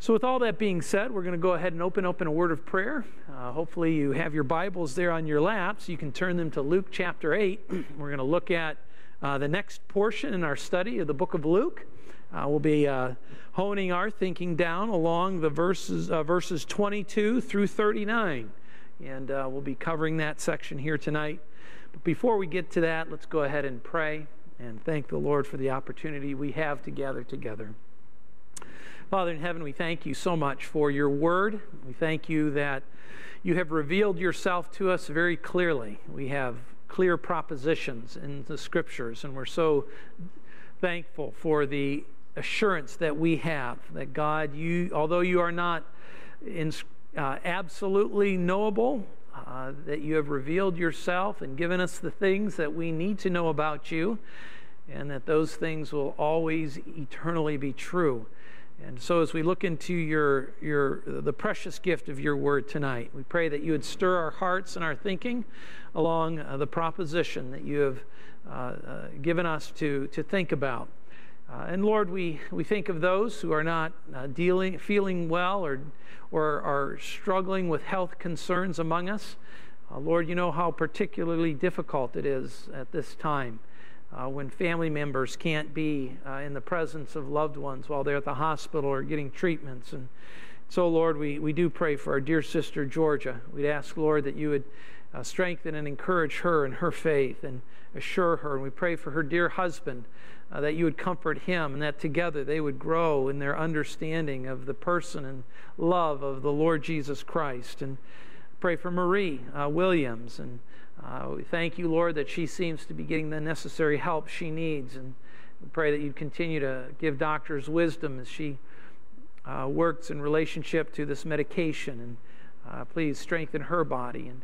So, with all that being said, we're going to go ahead and open up in a word of prayer. Uh, hopefully, you have your Bibles there on your laps. You can turn them to Luke chapter 8. we're going to look at uh, the next portion in our study of the book of Luke. Uh, we'll be uh, honing our thinking down along the verses, uh, verses 22 through 39. And uh, we'll be covering that section here tonight. But before we get to that, let's go ahead and pray and thank the Lord for the opportunity we have to gather together. Father in heaven, we thank you so much for your word. We thank you that you have revealed yourself to us very clearly. We have clear propositions in the scriptures, and we're so thankful for the assurance that we have that God, you, although you are not in, uh, absolutely knowable, uh, that you have revealed yourself and given us the things that we need to know about you, and that those things will always eternally be true. And so, as we look into your, your, the precious gift of your word tonight, we pray that you would stir our hearts and our thinking along uh, the proposition that you have uh, uh, given us to, to think about. Uh, and Lord, we, we think of those who are not uh, dealing, feeling well or, or are struggling with health concerns among us. Uh, Lord, you know how particularly difficult it is at this time uh, when family members can't be uh, in the presence of loved ones while they're at the hospital or getting treatments. And so, Lord, we, we do pray for our dear sister Georgia. We'd ask, Lord, that you would uh, strengthen and encourage her in her faith and assure her. And we pray for her dear husband. Uh, that you would comfort him and that together they would grow in their understanding of the person and love of the Lord Jesus Christ. And pray for Marie uh, Williams and uh, we thank you, Lord, that she seems to be getting the necessary help she needs. And we pray that you'd continue to give doctors wisdom as she uh, works in relationship to this medication. And uh, please strengthen her body. And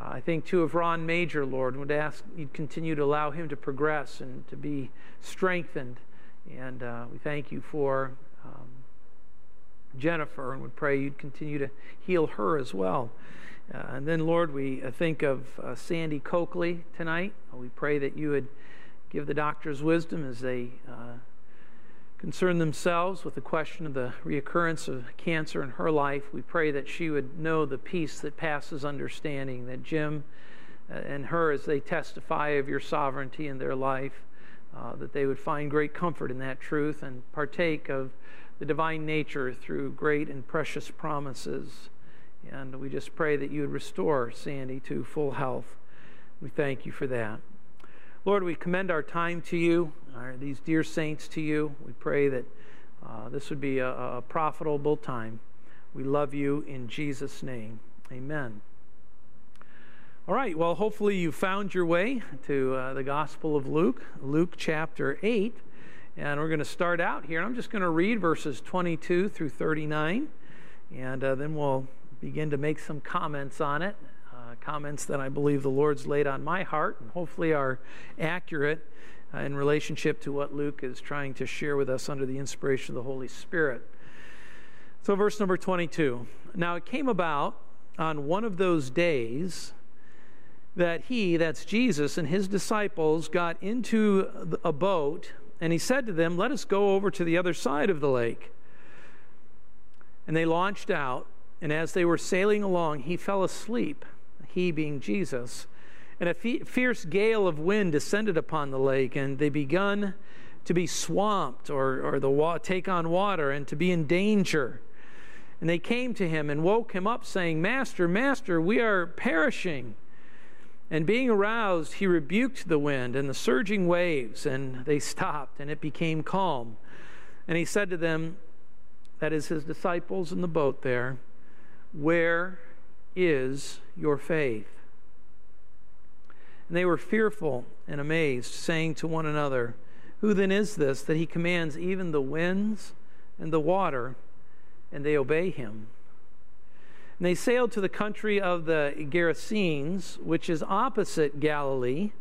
uh, I think, too, of Ron Major, Lord, would ask you'd continue to allow him to progress and to be strengthened. And uh, we thank you for um, Jennifer and would pray you'd continue to heal her as well. Uh, and then, Lord, we uh, think of uh, Sandy Coakley tonight. We pray that you would give the doctors wisdom as they uh, concern themselves with the question of the reoccurrence of cancer in her life. We pray that she would know the peace that passes understanding, that Jim uh, and her, as they testify of your sovereignty in their life, uh, that they would find great comfort in that truth and partake of the divine nature through great and precious promises. And we just pray that you would restore Sandy to full health. We thank you for that. Lord, we commend our time to you, our, these dear saints to you. We pray that uh, this would be a, a profitable time. We love you in Jesus' name. Amen. All right, well, hopefully you found your way to uh, the Gospel of Luke, Luke chapter 8. And we're going to start out here. I'm just going to read verses 22 through 39, and uh, then we'll begin to make some comments on it, uh, comments that I believe the Lord's laid on my heart and hopefully are accurate uh, in relationship to what Luke is trying to share with us under the inspiration of the Holy Spirit. So, verse number 22. Now it came about on one of those days that he, that's Jesus, and his disciples got into a boat, and he said to them, Let us go over to the other side of the lake. And they launched out and as they were sailing along, he fell asleep, he being Jesus. And a fierce gale of wind descended upon the lake, and they begun to be swamped or, or the wa- take on water and to be in danger. And they came to him and woke him up, saying, Master, Master, we are perishing. And being aroused, he rebuked the wind and the surging waves, and they stopped, and it became calm. And he said to them, that is his disciples in the boat there, where is your faith? And they were fearful and amazed, saying to one another, Who then is this that he commands even the winds and the water, and they obey him? And they sailed to the country of the Gerasenes, which is opposite Galilee.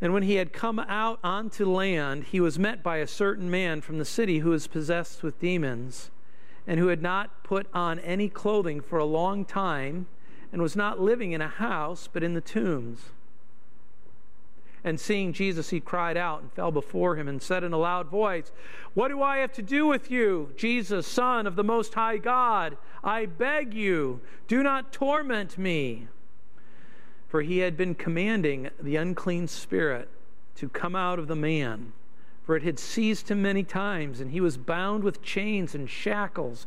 And when he had come out onto land, he was met by a certain man from the city who was possessed with demons and who had not put on any clothing for a long time and was not living in a house but in the tombs. And seeing Jesus, he cried out and fell before him and said in a loud voice, What do I have to do with you, Jesus, Son of the Most High God? I beg you, do not torment me. For he had been commanding the unclean spirit to come out of the man. For it had seized him many times, and he was bound with chains and shackles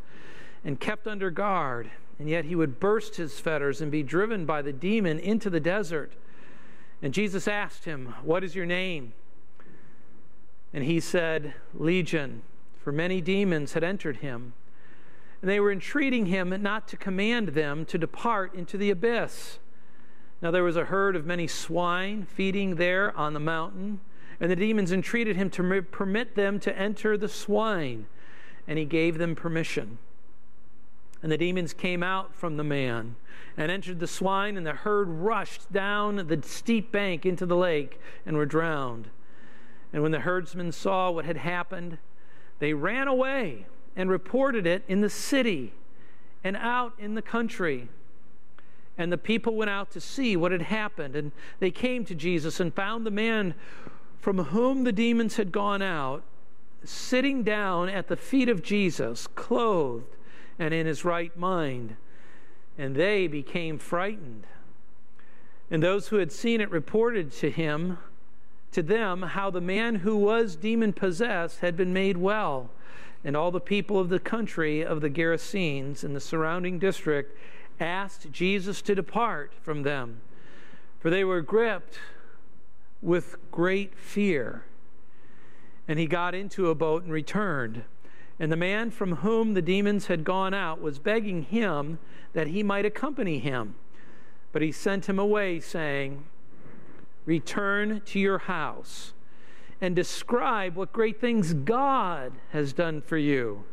and kept under guard. And yet he would burst his fetters and be driven by the demon into the desert and Jesus asked him, What is your name? And he said, Legion, for many demons had entered him. And they were entreating him not to command them to depart into the abyss. Now there was a herd of many swine feeding there on the mountain, and the demons entreated him to permit them to enter the swine, and he gave them permission. And the demons came out from the man and entered the swine, and the herd rushed down the steep bank into the lake and were drowned. And when the herdsmen saw what had happened, they ran away and reported it in the city and out in the country. And the people went out to see what had happened. And they came to Jesus and found the man from whom the demons had gone out sitting down at the feet of Jesus, clothed and in his right mind and they became frightened. And those who had seen it reported to him, to them, how the man who was demon possessed had been made well. And all the people of the country of the Gerasenes and the surrounding district asked Jesus to depart from them, for they were gripped with great fear. And he got into a boat and returned. And the man from whom the demons had gone out was begging him that he might accompany him. But he sent him away, saying, Return to your house and describe what great things God has done for you.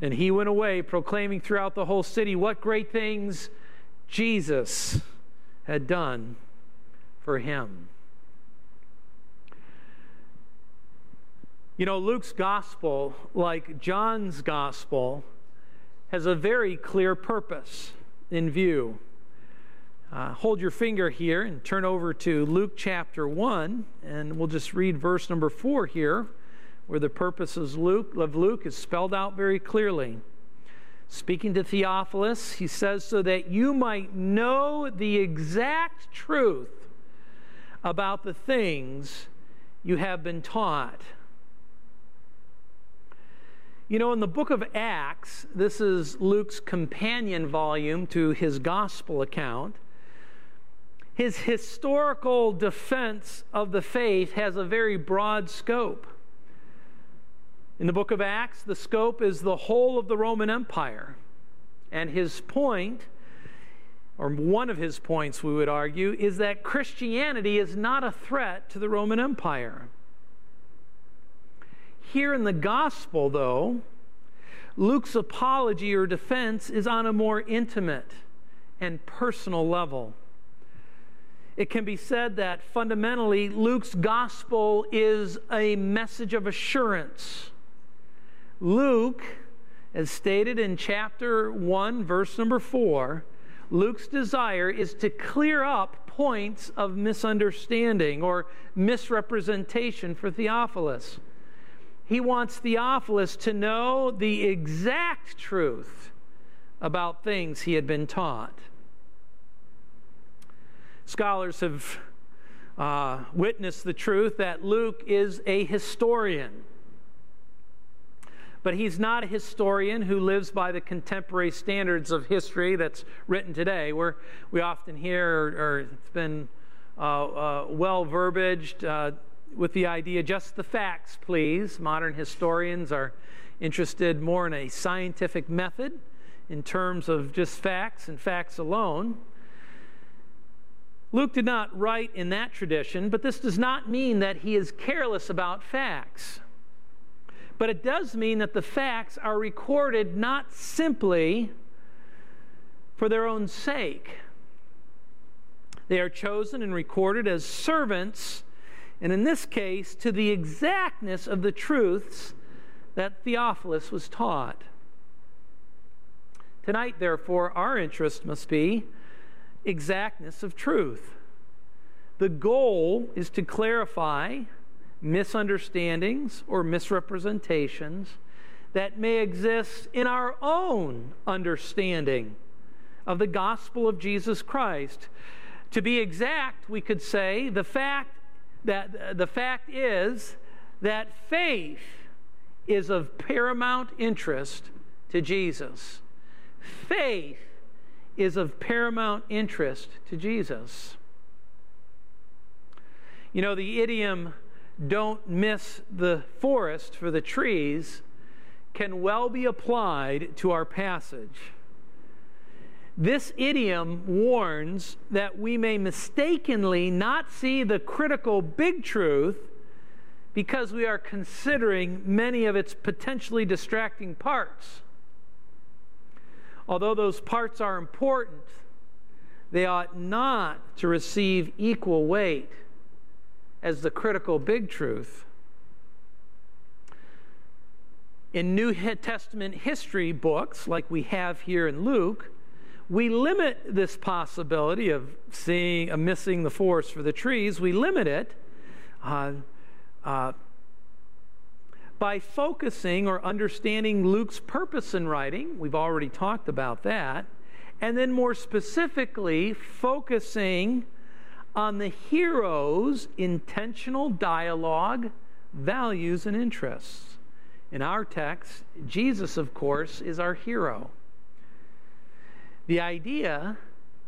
And he went away, proclaiming throughout the whole city what great things Jesus had done for him. You know, Luke's gospel, like John's gospel, has a very clear purpose in view. Uh, hold your finger here and turn over to Luke chapter 1, and we'll just read verse number 4 here, where the purpose of Luke, of Luke is spelled out very clearly. Speaking to Theophilus, he says, So that you might know the exact truth about the things you have been taught you know, in the book of Acts, this is Luke's companion volume to his gospel account. His historical defense of the faith has a very broad scope. In the book of Acts, the scope is the whole of the Roman Empire. And his point, or one of his points, we would argue, is that Christianity is not a threat to the Roman Empire. Here in the gospel, though, Luke's apology or defense is on a more intimate and personal level. It can be said that fundamentally, Luke's gospel is a message of assurance. Luke, as stated in chapter 1, verse number 4, Luke's desire is to clear up points of misunderstanding or misrepresentation for Theophilus he wants Theophilus to know the exact truth about things he had been taught. Scholars have uh, witnessed the truth that Luke is a historian. But he's not a historian who lives by the contemporary standards of history that's written today, where we often hear, or, or it's been uh, uh, well verbaged, uh, with the idea just the facts, please. Modern historians are interested more in a scientific method in terms of just facts and facts alone. Luke did not write in that tradition, but this does not mean that he is careless about facts. But it does mean that the facts are recorded not simply for their own sake. They are chosen and recorded as servants and in this case, to the exactness of the truths that Theophilus was taught. Tonight, therefore, our interest must be exactness of truth. The goal is to clarify misunderstandings or misrepresentations that may exist in our own understanding of the gospel of Jesus Christ. To be exact, we could say the fact that the fact is that faith is of paramount interest to Jesus. Faith is of paramount interest to Jesus. You know, the idiom, don't miss the forest for the trees, can well be applied to our passage. This idiom warns that we may mistakenly not see the critical big truth because we are considering many of its potentially distracting parts. Although those parts are important, they ought not to receive equal weight as the critical big truth. In New Testament history books, like we have here in Luke, we limit this possibility of seeing, uh, missing the forest for the trees, we limit it uh, uh, by focusing or understanding Luke's purpose in writing. We've already talked about that. And then more specifically, focusing on the hero's intentional dialogue, values, and interests. In our text, Jesus, of course, is our hero. The idea,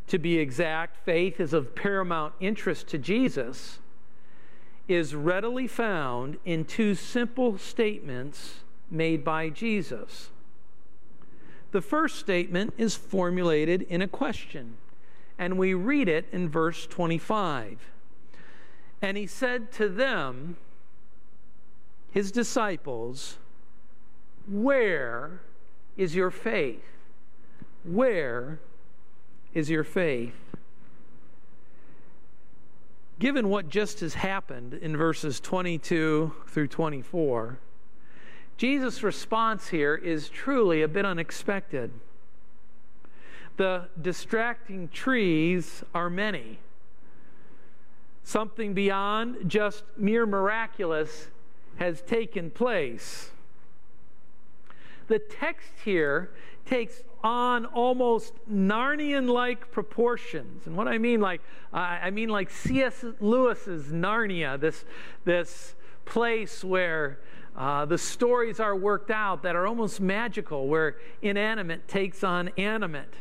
to be exact, faith is of paramount interest to Jesus, is readily found in two simple statements made by Jesus. The first statement is formulated in a question, and we read it in verse 25. And he said to them, his disciples, Where is your faith? Where is your faith? Given what just has happened in verses 22 through 24, Jesus' response here is truly a bit unexpected. The distracting trees are many. Something beyond just mere miraculous has taken place. The text here takes on almost Narnian like proportions. And what I mean, like, uh, I mean, like C.S. Lewis's Narnia, this, this place where uh, the stories are worked out that are almost magical, where inanimate takes on animate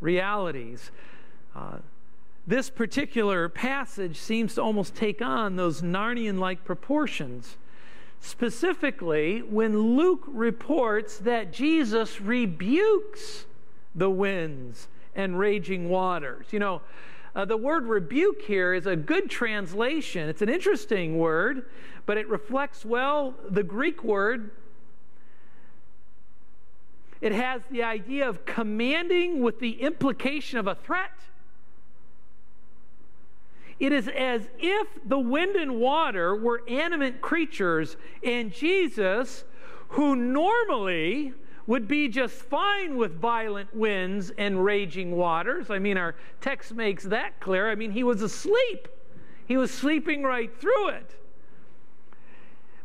realities. Uh, this particular passage seems to almost take on those Narnian like proportions specifically when Luke reports that Jesus rebukes the winds and raging waters. You know, uh, the word rebuke here is a good translation. It's an interesting word, but it reflects well the Greek word. It has the idea of commanding with the implication of a threat. It is as if the wind and water were animate creatures, and Jesus, who normally would be just fine with violent winds and raging waters. I mean, our text makes that clear. I mean, he was asleep, he was sleeping right through it.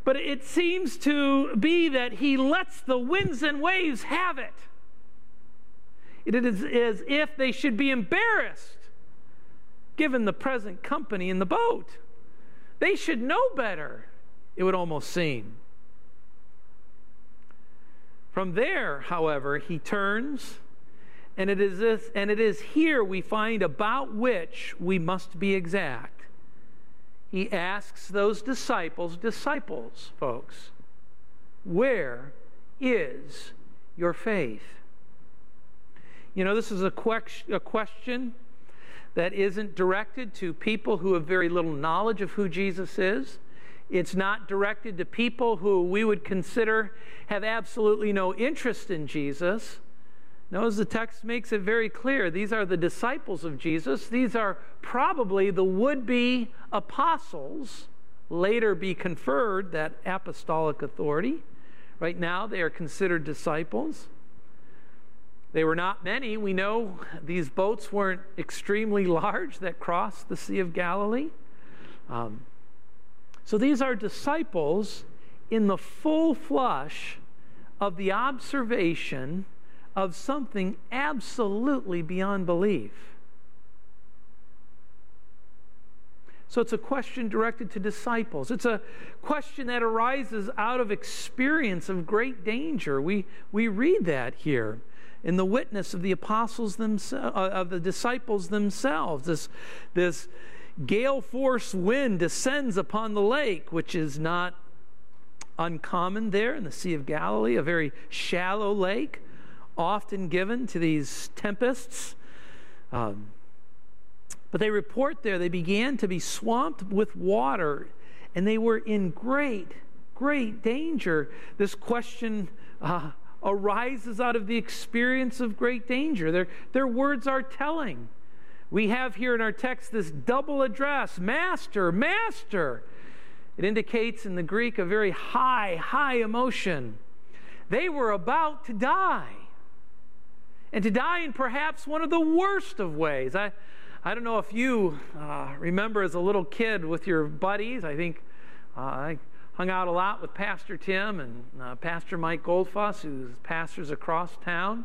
But it seems to be that he lets the winds and waves have it. It is as if they should be embarrassed given the present company in the boat. They should know better, it would almost seem. From there, however, he turns, and it is this, and it is here we find about which we must be exact. He asks those disciples, disciples, folks, where is your faith? You know, this is a, que- a question that isn't directed to people who have very little knowledge of who Jesus is. It's not directed to people who we would consider have absolutely no interest in Jesus. No, as the text makes it very clear, these are the disciples of Jesus. These are probably the would be apostles, later be conferred that apostolic authority. Right now, they are considered disciples. They were not many. We know these boats weren't extremely large that crossed the Sea of Galilee. Um, so these are disciples in the full flush of the observation of something absolutely beyond belief. So it's a question directed to disciples. It's a question that arises out of experience of great danger. We, we read that here in the witness of the apostles themselves, uh, of the disciples themselves. This, this gale force wind descends upon the lake, which is not uncommon there in the Sea of Galilee, a very shallow lake, often given to these tempests. Um, but they report there they began to be swamped with water and they were in great, great danger. This question uh, arises out of the experience of great danger. Their, their words are telling. We have here in our text this double address Master, Master. It indicates in the Greek a very high, high emotion. They were about to die. And to die in perhaps one of the worst of ways. I, I don't know if you uh, remember as a little kid with your buddies. I think uh, I hung out a lot with Pastor Tim and uh, Pastor Mike Goldfuss, who's pastors across town.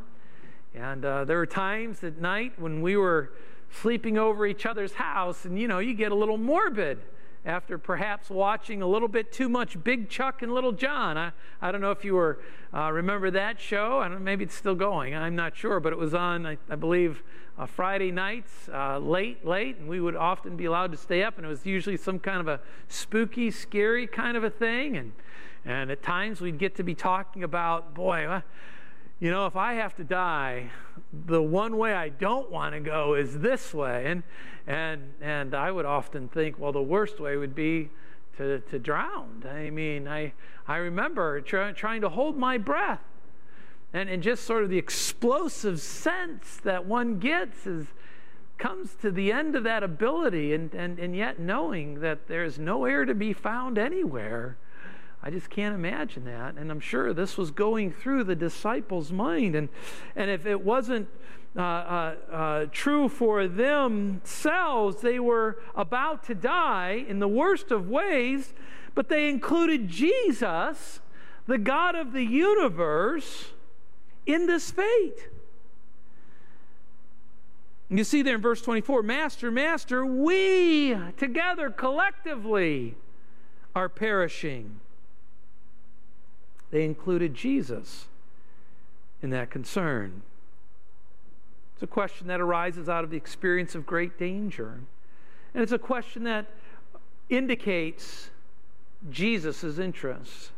And uh, there were times at night when we were sleeping over each other's house, and you know, you get a little morbid after perhaps watching a little bit too much Big Chuck and Little John. I, I don't know if you were uh, remember that show. I don't, maybe it's still going. I'm not sure, but it was on, I, I believe, uh, Friday nights, uh, late, late, and we would often be allowed to stay up, and it was usually some kind of a spooky, scary kind of a thing, and and at times we'd get to be talking about, boy. You know, if I have to die, the one way I don't want to go is this way. And, and, and I would often think, well, the worst way would be to, to drown. I mean, I, I remember try, trying to hold my breath. And, and just sort of the explosive sense that one gets is, comes to the end of that ability, and, and, and yet knowing that there's no air to be found anywhere I just can't imagine that. And I'm sure this was going through the disciples' mind. And, and if it wasn't uh, uh, uh, true for themselves, they were about to die in the worst of ways, but they included Jesus, the God of the universe, in this fate. You see there in verse 24 Master, Master, we together collectively are perishing. They included Jesus in that concern. It's a question that arises out of the experience of great danger. And it's a question that indicates Jesus' interests.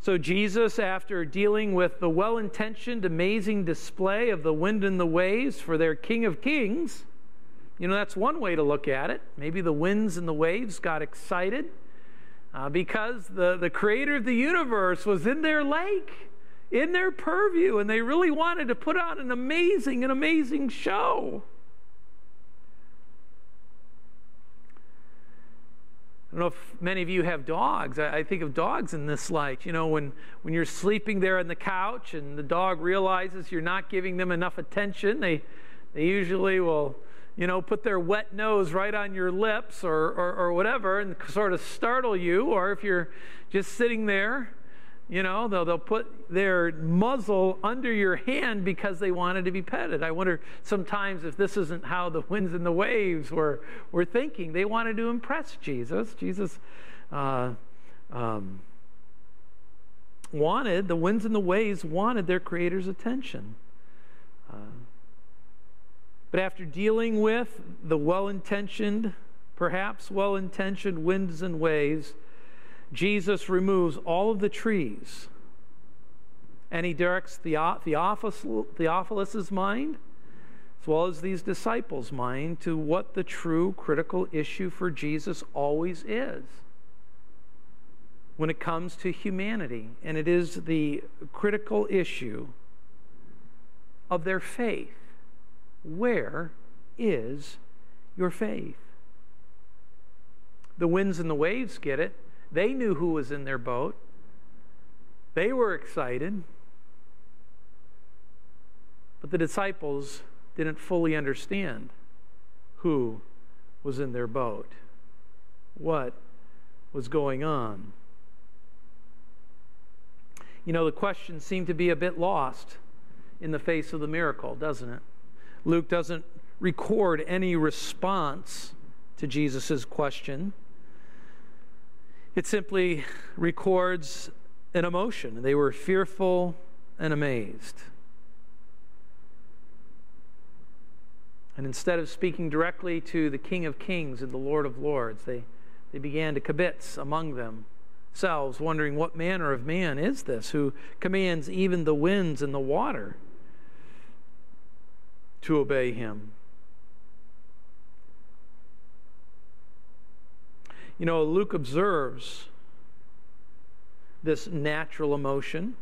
So, Jesus, after dealing with the well intentioned, amazing display of the wind and the waves for their King of Kings, you know, that's one way to look at it. Maybe the winds and the waves got excited uh, because the, the creator of the universe was in their lake, in their purview, and they really wanted to put on an amazing, an amazing show. I don't know if many of you have dogs. I, I, think of dogs in this light. You know, when, when you're sleeping there on the couch and the dog realizes you're not giving them enough attention, they, they usually will you know, put their wet nose right on your lips or, or, or, whatever and sort of startle you. Or if you're just sitting there, you know, they'll, they'll put their muzzle under your hand because they wanted to be petted. I wonder sometimes if this isn't how the winds and the waves were, were thinking. They wanted to impress Jesus. Jesus uh, um, wanted, the winds and the waves wanted their Creator's attention. Uh, but after dealing with the well intentioned, perhaps well intentioned winds and waves, Jesus removes all of the trees and he directs Theophilus, Theophilus's mind, as well as these disciples' mind, to what the true critical issue for Jesus always is when it comes to humanity. And it is the critical issue of their faith. Where is your faith? The winds and the waves get it. They knew who was in their boat. They were excited. But the disciples didn't fully understand who was in their boat? What was going on? You know, the question seemed to be a bit lost in the face of the miracle, doesn't it? Luke doesn't record any response to Jesus' question. It simply records an emotion. They were fearful and amazed. And instead of speaking directly to the King of Kings and the Lord of Lords, they, they began to kibitz among themselves, wondering what manner of man is this who commands even the winds and the water to obey him. You know, Luke observes this natural emotion,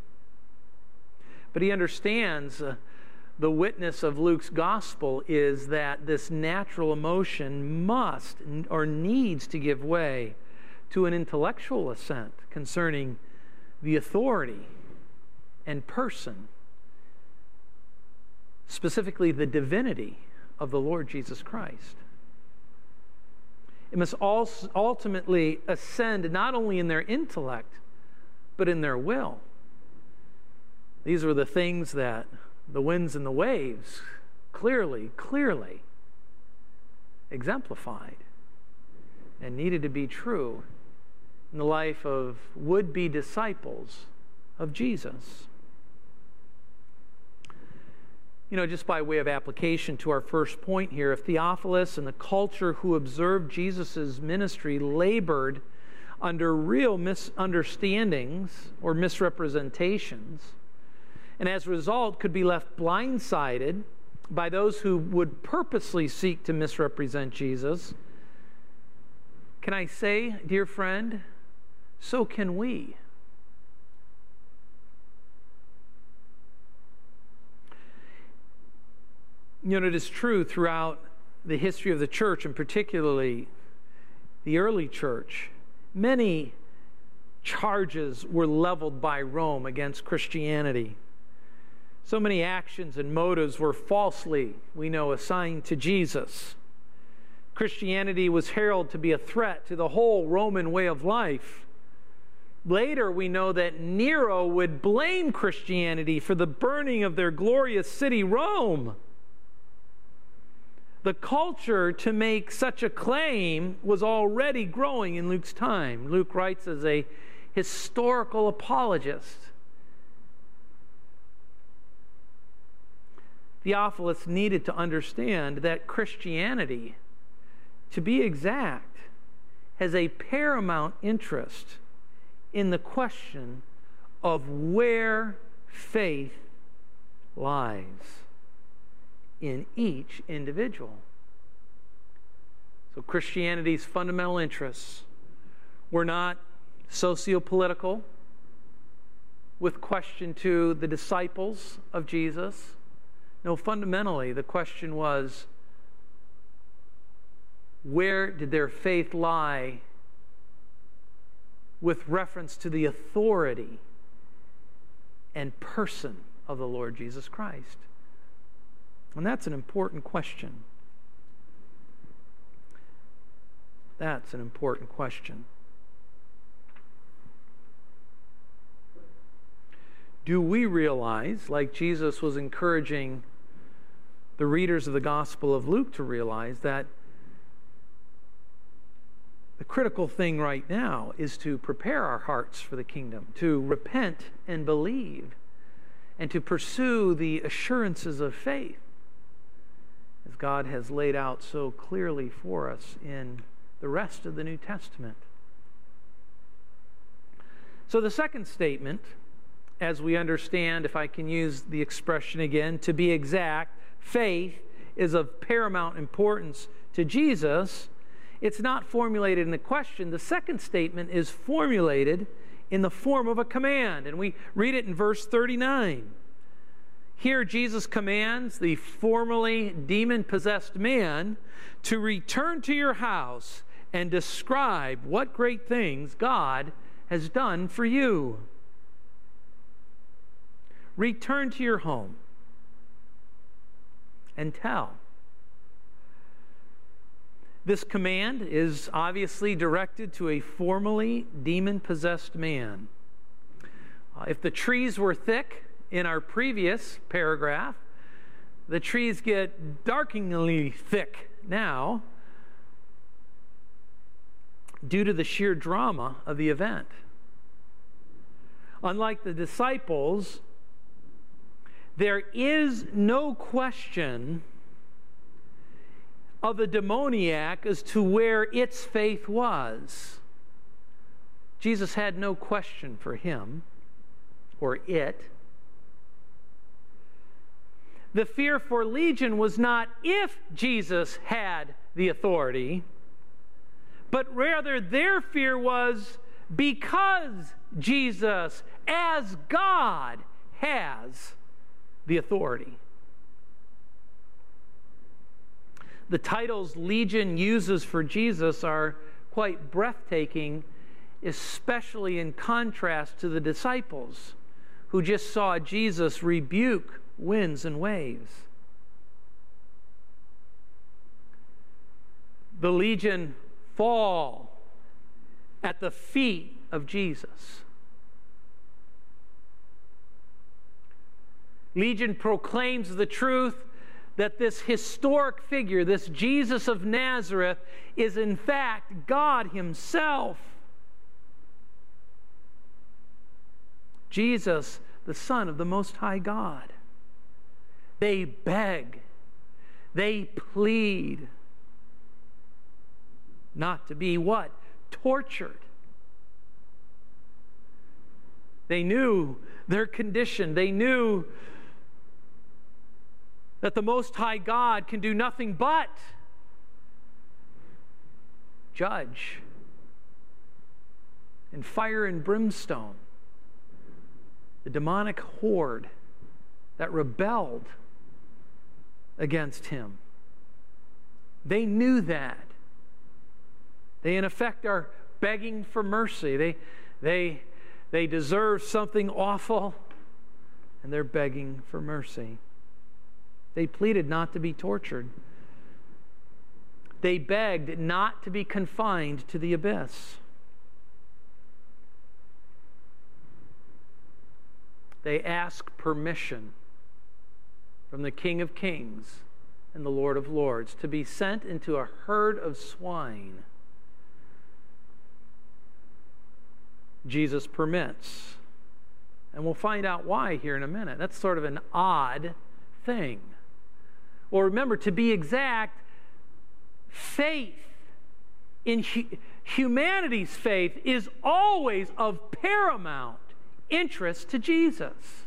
but he understands uh, the witness of Luke's gospel is that this natural emotion must or needs to give way to an intellectual assent concerning the authority and person, specifically the divinity of the Lord Jesus Christ. It must ultimately ascend not only in their intellect, but in their will. These were the things that the winds and the waves clearly, clearly exemplified and needed to be true in the life of would be disciples of Jesus. You know, just by way of application to our first point here, if Theophilus and the culture who observed Jesus' ministry labored under real misunderstandings or misrepresentations, and as a result could be left blindsided by those who would purposely seek to misrepresent Jesus, can I say, dear friend, so can we. You know, it is true throughout the history of the church, and particularly the early church, many charges were leveled by Rome against Christianity. So many actions and motives were falsely, we know, assigned to Jesus. Christianity was heralded to be a threat to the whole Roman way of life. Later, we know that Nero would blame Christianity for the burning of their glorious city, Rome. The culture to make such a claim was already growing in Luke's time. Luke writes as a historical apologist. Theophilus needed to understand that Christianity, to be exact, has a paramount interest in the question of where faith lies in each individual. So Christianity's fundamental interests were not socio-political with question to the disciples of Jesus. No, fundamentally, the question was where did their faith lie with reference to the authority and person of the Lord Jesus Christ? And that's an important question. That's an important question. Do we realize, like Jesus was encouraging the readers of the Gospel of Luke to realize, that the critical thing right now is to prepare our hearts for the kingdom, to repent and believe, and to pursue the assurances of faith as God has laid out so clearly for us in the rest of the New Testament. So, the second statement, as we understand, if I can use the expression again, to be exact, faith is of paramount importance to Jesus. It's not formulated in a question. The second statement is formulated in the form of a command, and we read it in verse 39. Here, Jesus commands the formerly demon possessed man to return to your house and describe what great things God has done for you. Return to your home and tell. This command is obviously directed to a formerly demon possessed man. Uh, if the trees were thick in our previous paragraph, the trees get darkeningly thick now due to the sheer drama of the event. Unlike the disciples, there is no question of the demoniac as to where its faith was. Jesus had no question for him or it. The fear for Legion was not if Jesus had the authority, but rather their fear was because Jesus, as God, has the authority. The titles Legion uses for Jesus are quite breathtaking, especially in contrast to the disciples who just saw Jesus rebuke winds and waves. The legion fall at the feet of Jesus. Legion proclaims the truth that this historic figure, this Jesus of Nazareth, is in fact God Himself. Jesus, the Son of the Most High God. They beg, they plead not to be what? Tortured. They knew their condition. They knew that the Most High God can do nothing but judge in fire and brimstone the demonic horde that rebelled against him. They knew that. They, in effect, are begging for mercy. They, they, they deserve something awful, and they're begging for mercy. They pleaded not to be tortured. They begged not to be confined to the abyss. They ask permission from the King of Kings and the Lord of Lords to be sent into a herd of swine. Jesus permits. And we'll find out why here in a minute. That's sort of an odd thing. Well, remember, to be exact, faith in hu- humanity's faith is always of paramount interest to Jesus.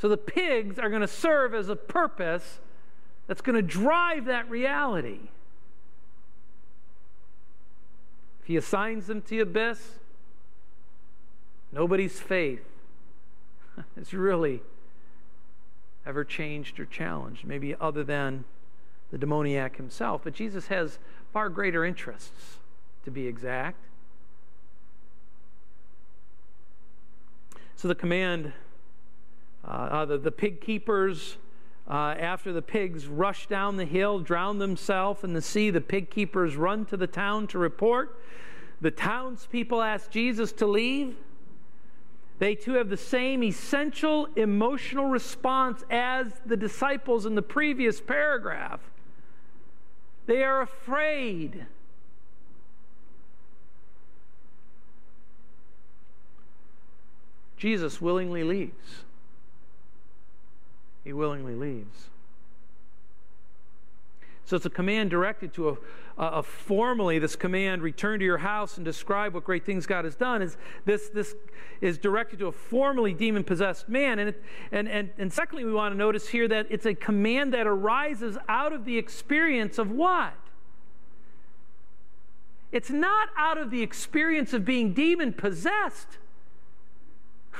So the pigs are going to serve as a purpose that's going to drive that reality. If he assigns them to the abyss, nobody's faith is really ever changed or challenged, maybe other than the demoniac himself. But Jesus has far greater interests, to be exact. So the command, uh, uh, the, the pig keepers, uh, after the pigs rush down the hill, drown themselves in the sea, the pig keepers run to the town to report. The townspeople ask Jesus to leave. They too have the same essential emotional response as the disciples in the previous paragraph. They are afraid. Jesus willingly leaves. He willingly leaves. So it's a command directed to a, a, formally, this command, return to your house and describe what great things God has done, is this, this is directed to a formally demon possessed man. And, it, and, and, and secondly, we want to notice here that it's a command that arises out of the experience of what? It's not out of the experience of being demon possessed.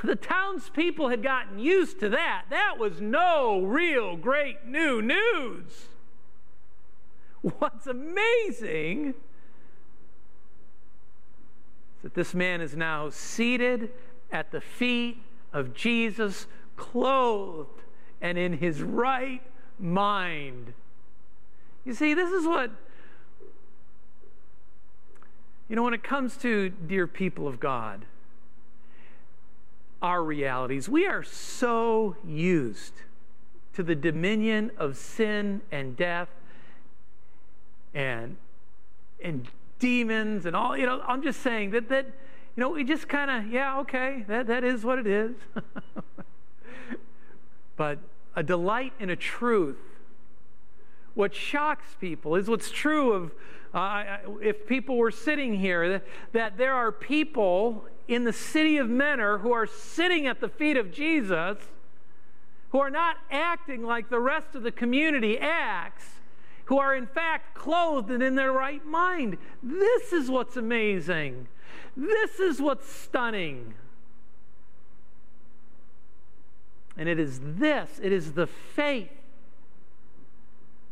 The townspeople had gotten used to that. That was no real great new news. What's amazing is that this man is now seated at the feet of Jesus, clothed and in his right mind. You see, this is what, you know, when it comes to dear people of God, our realities, we are so used to the dominion of sin and death and and demons and all you know i'm just saying that that you know we just kind of yeah okay that that is what it is. But a delight in a truth. What shocks people is what's true of uh, if people were sitting here that, that there are people in the city of Mentor who are sitting at the feet of jesus who are not acting like the rest of the community acts, who are in fact clothed and in their right mind. This is what's amazing. This is what's stunning. And it is this, it is the faith,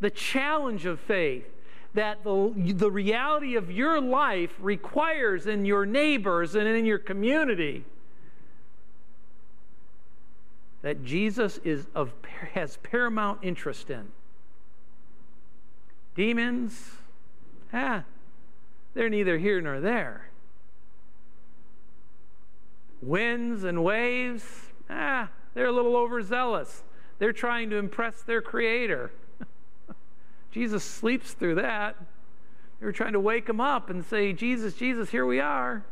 the challenge of faith that the, the reality of your life requires in your neighbors and in your community that Jesus is of, has paramount interest in. Demons, ah, they're neither here nor there. Winds and waves, ah, they're a little overzealous. They're trying to impress their Creator. Jesus sleeps through that. They were trying to wake him up and say, Jesus, Jesus, here we are.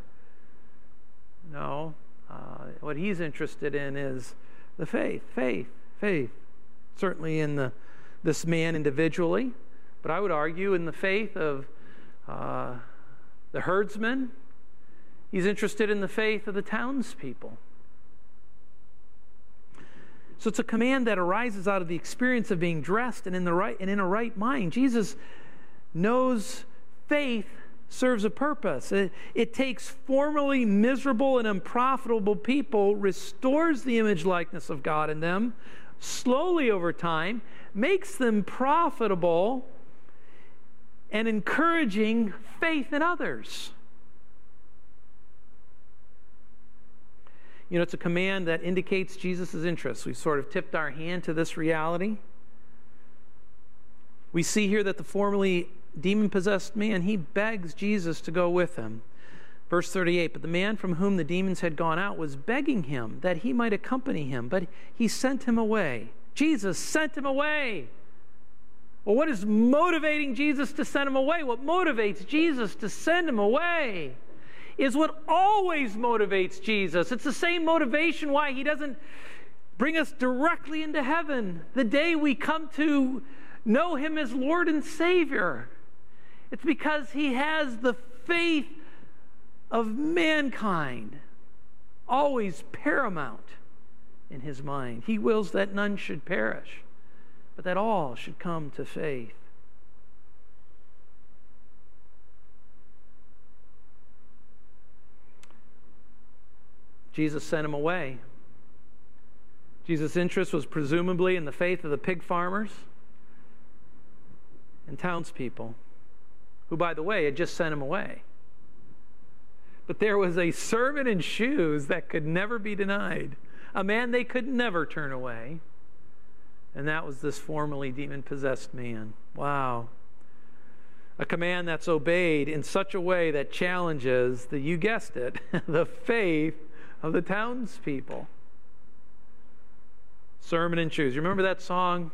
No, uh, what he's interested in is the faith, faith, faith. Certainly in the, this man individually, but I would argue in the faith of uh, the herdsman. He's interested in the faith of the townspeople. So it's a command that arises out of the experience of being dressed and in the right and in a right mind. Jesus knows faith serves a purpose. It, it, takes formerly miserable and unprofitable people, restores the image likeness of God in them, slowly over time, makes them profitable and encouraging faith in others. You know, it's a command that indicates Jesus' interest. We've sort of tipped our hand to this reality. We see here that the formerly demon possessed man, he begs Jesus to go with him. Verse 38 But the man from whom the demons had gone out was begging him that he might accompany him, but he sent him away. Jesus sent him away. Well, what is motivating Jesus to send him away? What motivates Jesus to send him away is what always motivates Jesus. It's the same motivation why he doesn't bring us directly into heaven the day we come to know him as Lord and Savior. It's because he has the faith of mankind always paramount in his mind. He wills that none should perish, but that all should come to faith. Jesus sent him away. Jesus' interest was presumably in the faith of the pig farmers and townspeople who, by the way, had just sent him away. But there was a servant in shoes that could never be denied, a man they could never turn away. And that was this formerly demon possessed man. Wow. A command that's obeyed in such a way that challenges the, you guessed it, the faith of the townspeople. Sermon in shoes. You remember that song?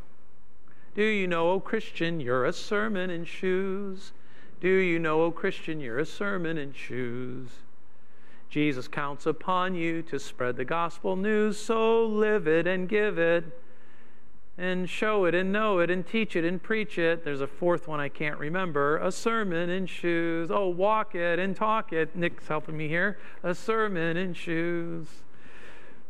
Do you know, O Christian, you're a sermon in shoes? Do you know, O Christian, you're a sermon in shoes? Jesus counts upon you to spread the gospel news, so live it and give it, and show it and know it and teach it and preach it. There's a fourth one I can't remember a sermon in shoes. Oh, walk it and talk it. Nick's helping me here. A sermon in shoes.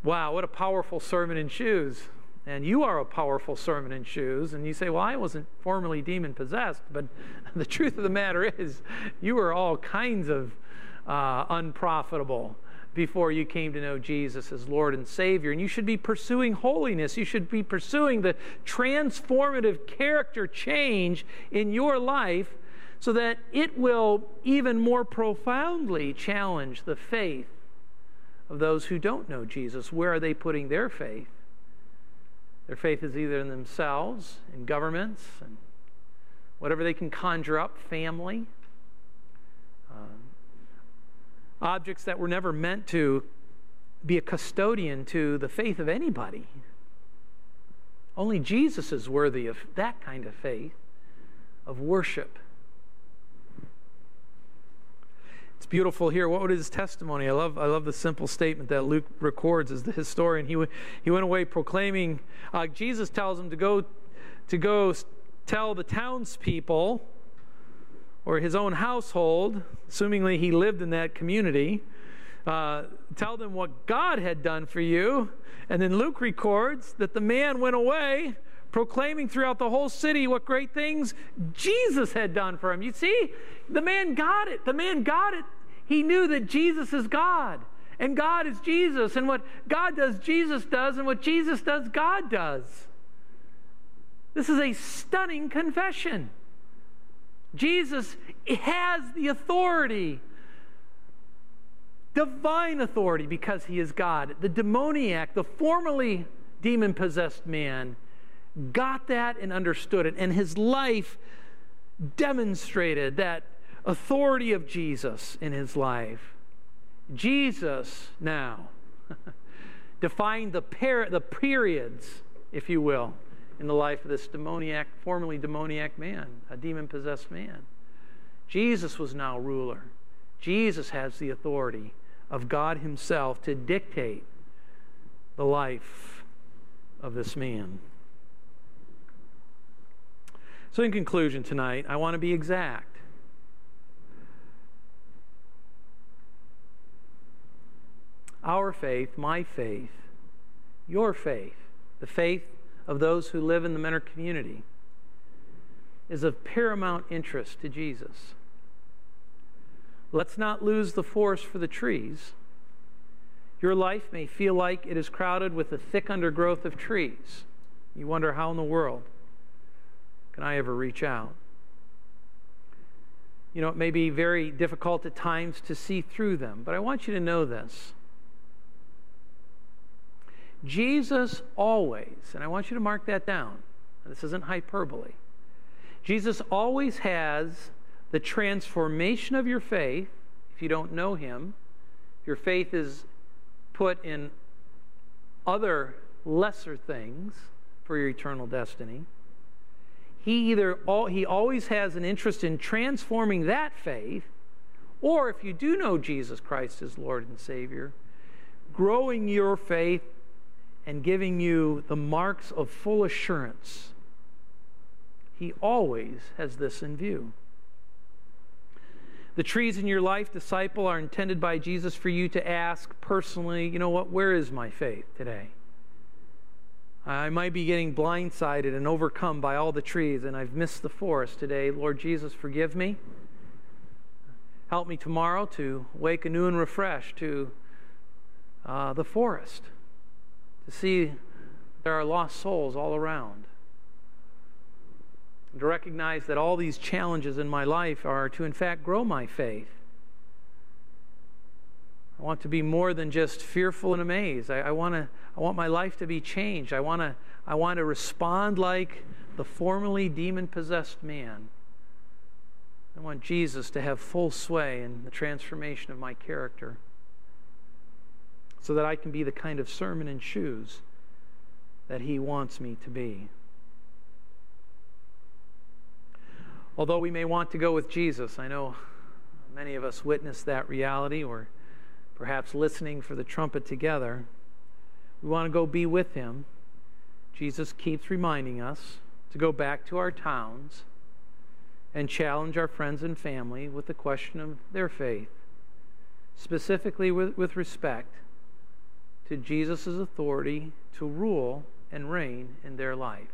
Wow, what a powerful sermon in shoes and you are a powerful sermon in shoes, and you say, Well, I wasn't formerly demon possessed, but the truth of the matter is, you were all kinds of uh, unprofitable before you came to know Jesus as Lord and Savior. And you should be pursuing holiness. You should be pursuing the transformative character change in your life so that it will even more profoundly challenge the faith of those who don't know Jesus. Where are they putting their faith? Their faith is either in themselves, in governments, and, whatever they can conjure up, family, um, objects that were never meant to be a custodian to the faith of anybody. Only Jesus is worthy of that kind of faith, of worship. It's beautiful here. What his testimony? I love, I love the simple statement that Luke records as the historian. He, he went away proclaiming. Uh, Jesus tells him to go, to go tell the townspeople or his own household, assumingly he lived in that community, uh, tell them what God had done for you. And then Luke records that the man went away proclaiming throughout the whole city what great things Jesus had done for him. You see, the man got it. The man got it. He knew that Jesus is God and God is Jesus. And what God does, Jesus does. And what Jesus does, God does. This is a stunning confession. Jesus has the authority, divine authority, because he is God. The demoniac, the formerly demon possessed man, got that and understood it. And his life demonstrated that authority of Jesus in his life. Jesus now defined the, per- the periods, if you will, in the life of this demoniac, formerly demoniac man, a demon possessed man. Jesus was now ruler. Jesus has the authority of God Himself to dictate the life of this man. So, in conclusion, tonight, I want to be exact. Our faith, my faith, your faith, the faith of those who live in the Mentor community is of paramount interest to Jesus. Let's not lose the forest for the trees. Your life may feel like it is crowded with a thick undergrowth of trees. You wonder how in the world can I ever reach out? You know, it may be very difficult at times to see through them, but I want you to know this. Jesus always, and I want you to mark that down, this isn't hyperbole. Jesus always has the transformation of your faith, if you don't know Him, your faith is put in other lesser things for your eternal destiny. He either he always has an interest in transforming that faith, or if you do know Jesus Christ as Lord and Savior, growing your faith and giving you the marks of full assurance. He always has this in view. The trees in your life, disciple, are intended by Jesus for you to ask personally, you know what, where is my faith today? I might be getting blindsided and overcome by all the trees, and I've missed the forest today. Lord Jesus, forgive me. Help me tomorrow to wake anew and refreshed to uh, the forest to see there are lost souls all around. And to recognize that all these challenges in my life are to, in fact, grow my faith. I want to be more than just fearful and amazed. I, I, wanna, I want my life to be changed. I want to I want to respond like the formerly demon possessed man. I want Jesus to have full sway in the transformation of my character so that I can be the kind of sermon and shoes that He wants me to be. Although we may want to go with Jesus, I know many of us witness that reality or perhaps listening for the trumpet together. We want to go be with Him. Jesus keeps reminding us to go back to our towns and challenge our friends and family with the question of their faith, specifically with, with respect to Jesus' authority to rule and reign in their life.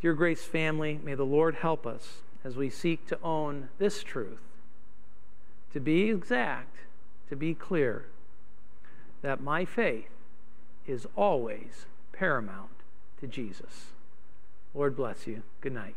Dear Grace family, may the Lord help us as we seek to own this truth, to be exact, to be clear, that my faith is always paramount to Jesus. Lord bless you. Good night.